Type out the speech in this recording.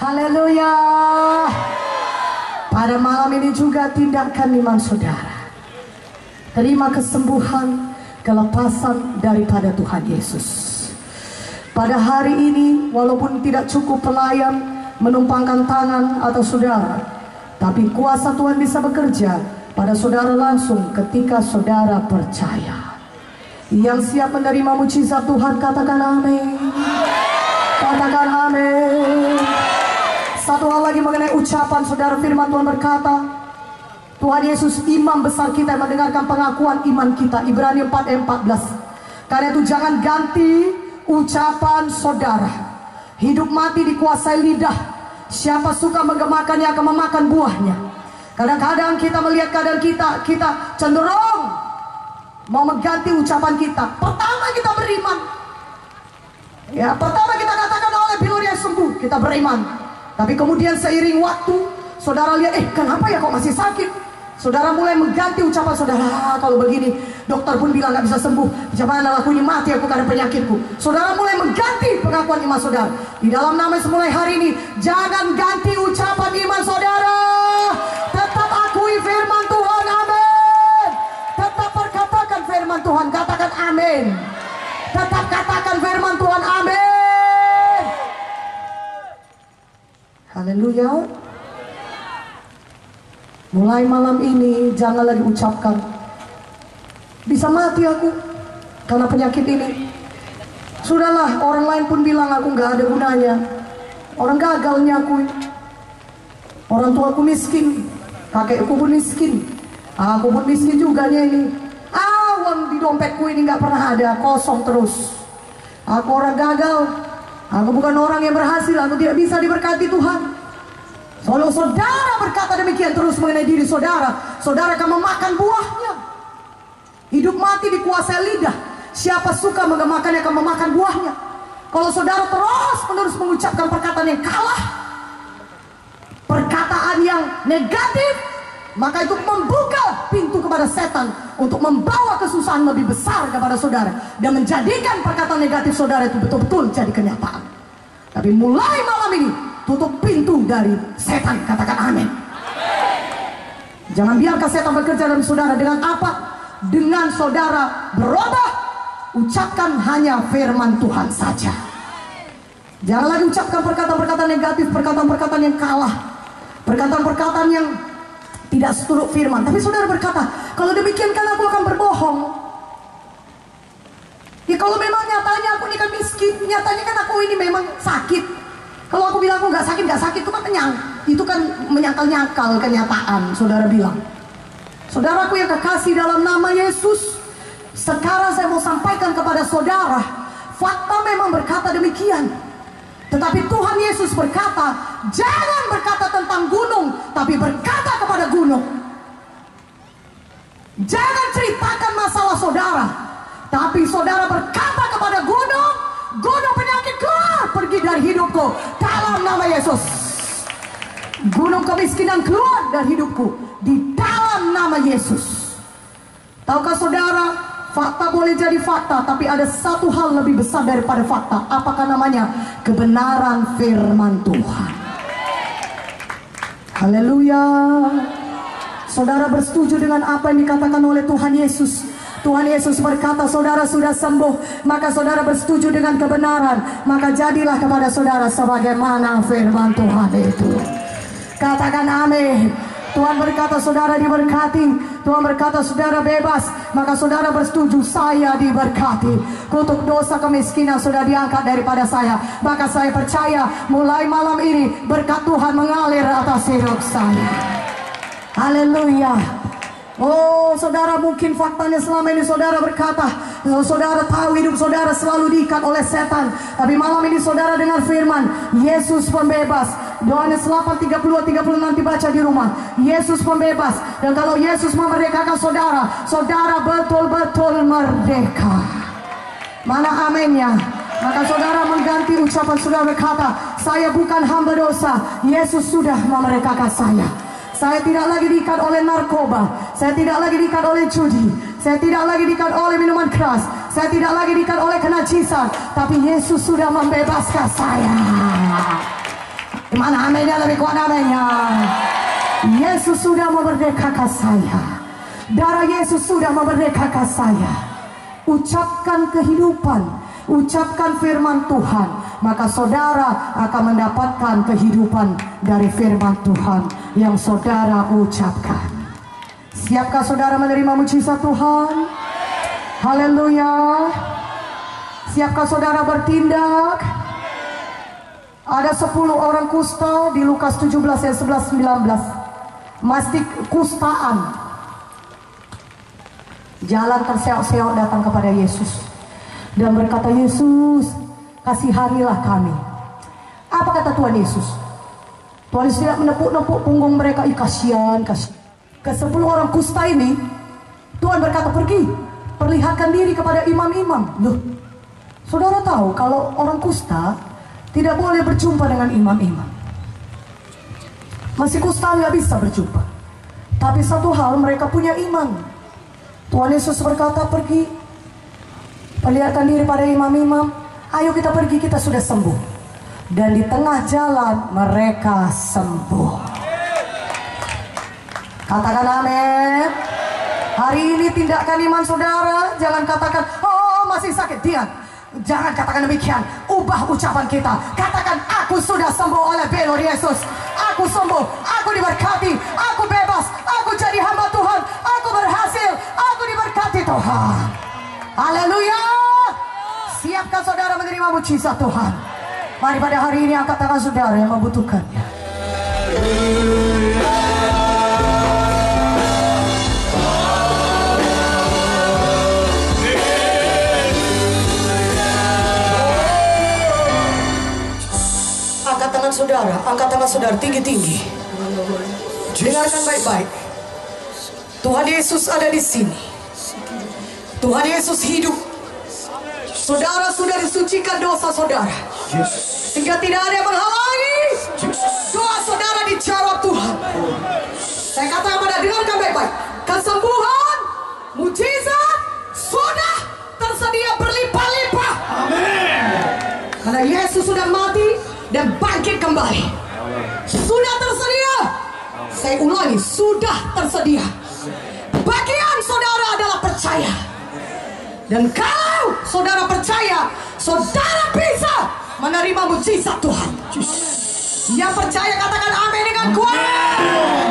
Haleluya. Pada malam ini juga tindakan iman saudara. Terima kesembuhan, kelepasan daripada Tuhan Yesus. Pada hari ini, walaupun tidak cukup pelayan menumpangkan tangan atau saudara, tapi kuasa Tuhan bisa bekerja pada saudara langsung ketika saudara percaya. Yang siap menerima mujizat Tuhan, katakan amin. Katakan amin. Satu hal lagi mengenai ucapan saudara firman Tuhan berkata, Tuhan Yesus imam besar kita yang mendengarkan pengakuan iman kita. Ibrani 4 ayat 14. Karena itu jangan ganti ucapan saudara. Hidup mati dikuasai lidah. Siapa suka menggemakannya akan memakan buahnya. Kadang-kadang kita melihat keadaan kita, kita cenderung mau mengganti ucapan kita. Pertama kita beriman. Ya, pertama kita katakan oleh bilur yang sembuh, kita beriman. Tapi kemudian seiring waktu, saudara lihat, eh kenapa ya kok masih sakit? Saudara mulai mengganti ucapan saudara, "Ah, kalau begini dokter pun bilang nggak bisa sembuh. Jangan aku ini mati aku karena penyakitku. Saudara mulai mengganti pengakuan iman saudara. Di dalam nama Yesus mulai hari ini, jangan ganti ucapan iman saudara. Tetap akui firman Tuhan, amin. Tetap perkatakan firman Tuhan, katakan amin. Tetap katakan firman Tuhan, amin. Haleluya. Mulai malam ini jangan lagi ucapkan Bisa mati aku Karena penyakit ini. Sudahlah orang lain pun bilang aku nggak ada gunanya. Orang gagalnya aku. Orang tua aku miskin. Kakekku pun miskin. Aku pun miskin juga nih ini uang di dompetku ini nggak pernah ada. Kosong terus. Aku orang gagal Aku bukan orang yang berhasil Aku tidak bisa diberkati Tuhan kalau saudara berkata demikian terus mengenai diri saudara, saudara akan memakan buahnya. Hidup mati dikuasai lidah. Siapa suka menggemakannya akan memakan buahnya. Kalau saudara terus menerus mengucapkan perkataan yang kalah, perkataan yang negatif, maka itu membuka pintu kepada setan untuk membawa kesusahan lebih besar kepada saudara dan menjadikan perkataan negatif saudara itu betul-betul jadi kenyataan. Tapi mulai malam ini tutup pintu dari setan. Katakan amin. Jangan biarkan setan bekerja dalam saudara dengan apa? Dengan saudara berubah ucapkan hanya firman Tuhan saja. Jangan lagi ucapkan perkataan-perkataan negatif perkataan-perkataan yang kalah perkataan-perkataan yang tidak seturut firman tapi saudara berkata kalau demikian kan aku akan berbohong ya kalau memang nyatanya aku ini kan miskin nyatanya kan aku ini memang sakit kalau aku bilang aku nggak sakit, nggak sakit itu kan menyang, itu kan menyangkal-nyangkal kenyataan. Saudara bilang, saudaraku yang kekasih dalam nama Yesus, sekarang saya mau sampaikan kepada saudara, fakta memang berkata demikian. Tetapi Tuhan Yesus berkata, jangan berkata tentang gunung, tapi berkata gunung. Jangan ceritakan masalah saudara, tapi saudara berkata kepada gunung, gunung penyakit keluar pergi dari hidupku dalam nama Yesus. Gunung kemiskinan keluar dari hidupku di dalam nama Yesus. Tahukah saudara, fakta boleh jadi fakta, tapi ada satu hal lebih besar daripada fakta. Apakah namanya? Kebenaran firman Tuhan. Haleluya. Saudara bersetuju dengan apa yang dikatakan oleh Tuhan Yesus. Tuhan Yesus berkata saudara sudah sembuh Maka saudara bersetuju dengan kebenaran. Maka jadilah kepada saudara sebagaimana firman Tuhan itu. Katakan amin. Tuhan berkata saudara diberkati. Tuhan berkata saudara bebas. Maka saudara bersetuju saya diberkati. Kutuk dosa kemiskinan sudah diangkat daripada saya. Maka saya percaya mulai malam ini Berkat Tuhan mengalir atas hidup saya Haleluya. Oh saudara mungkin faktanya selama ini saudara berkata Saudara tahu hidup saudara selalu diikat oleh setan. Tapi malam ini saudara dengar firman Yesus pembebas. Yohanes 8, 32, 30 nanti baca di rumah. Yesus pembebas. Dan kalau Yesus memerdekakan saudara Saudara betul-betul merdeka. Mana aminnya maka saudara mengganti ucapan saudara berkata Saya bukan hamba dosa. Yesus sudah memerdekakan saya saya tidak lagi diikat oleh narkoba. Saya tidak lagi diikat oleh judi. Saya tidak lagi diikat oleh minuman keras. Saya tidak lagi diikat oleh kenajisan. Tapi Yesus sudah membebaskan saya. Gimana aminnya lebih kuat aminnya? Yesus sudah memerdekakan saya. Darah Yesus sudah memerdekakan saya. Ucapkan kehidupan, ucapkan firman Tuhan, maka saudara akan mendapatkan kehidupan dari firman Tuhan yang saudara ucapkan. Siapkah saudara menerima mujizat Tuhan? Haleluya. Siapkah saudara bertindak? Ada 10 orang kusta di Lukas 17 ayat 11 19. Masih kustaan. Jalan terseok-seok datang kepada Yesus dan berkata, "Yesus, kasihanilah kami." Apa kata Tuhan Yesus? Tuhan Yesus tidak menepuk-nepuk punggung mereka, "Ih, kasihan, kasihan." Ke sepuluh orang kusta ini, Tuhan berkata, "Pergi, perlihatkan diri kepada imam-imam." Loh, saudara tahu kalau orang kusta tidak boleh berjumpa dengan imam-imam. Masih kusta nggak bisa berjumpa. Tapi satu hal mereka punya iman. Tuhan Yesus berkata pergi. Perlihatkan diri pada imam-imam. Ayo kita pergi kita sudah sembuh. Dan di tengah jalan mereka sembuh. Katakan amin. Hari ini tindakan iman saudara. Jangan katakan, oh masih sakit. Diam. Jangan katakan demikian. Ubah ucapan kita. Katakan, aku sudah sembuh oleh belor Yesus. Aku sembuh. Aku diberkati. Aku bebas. Aku jadi hamba Tuhan. Aku berhasil. Aku diberkati Tuhan. Haleluya. Saudara menerima mujizat Tuhan. Mari pada hari ini angkat tangan saudara yang membutuhkannya. Angkat tangan saudara, angkat tangan saudara tinggi-tinggi. Dengarkan baik-baik. Tuhan Yesus ada di sini. Tuhan Yesus hidup. Saudara sudah disucikan dosa saudara. Sehingga tidak ada yang menghalangi. Doa saudara dijawab Tuhan. Saya katakan pada dengarkan baik-baik. Kesembuhan, mujizat sudah tersedia berlimpah-limpah. Karena Yesus sudah mati dan bangkit kembali. Sudah tersedia. Saya ulangi, sudah tersedia. Bagian saudara adalah percaya. Dan kalau saudara percaya, saudara bisa menerima mujizat Tuhan. Yang percaya katakan amin dengan kuat.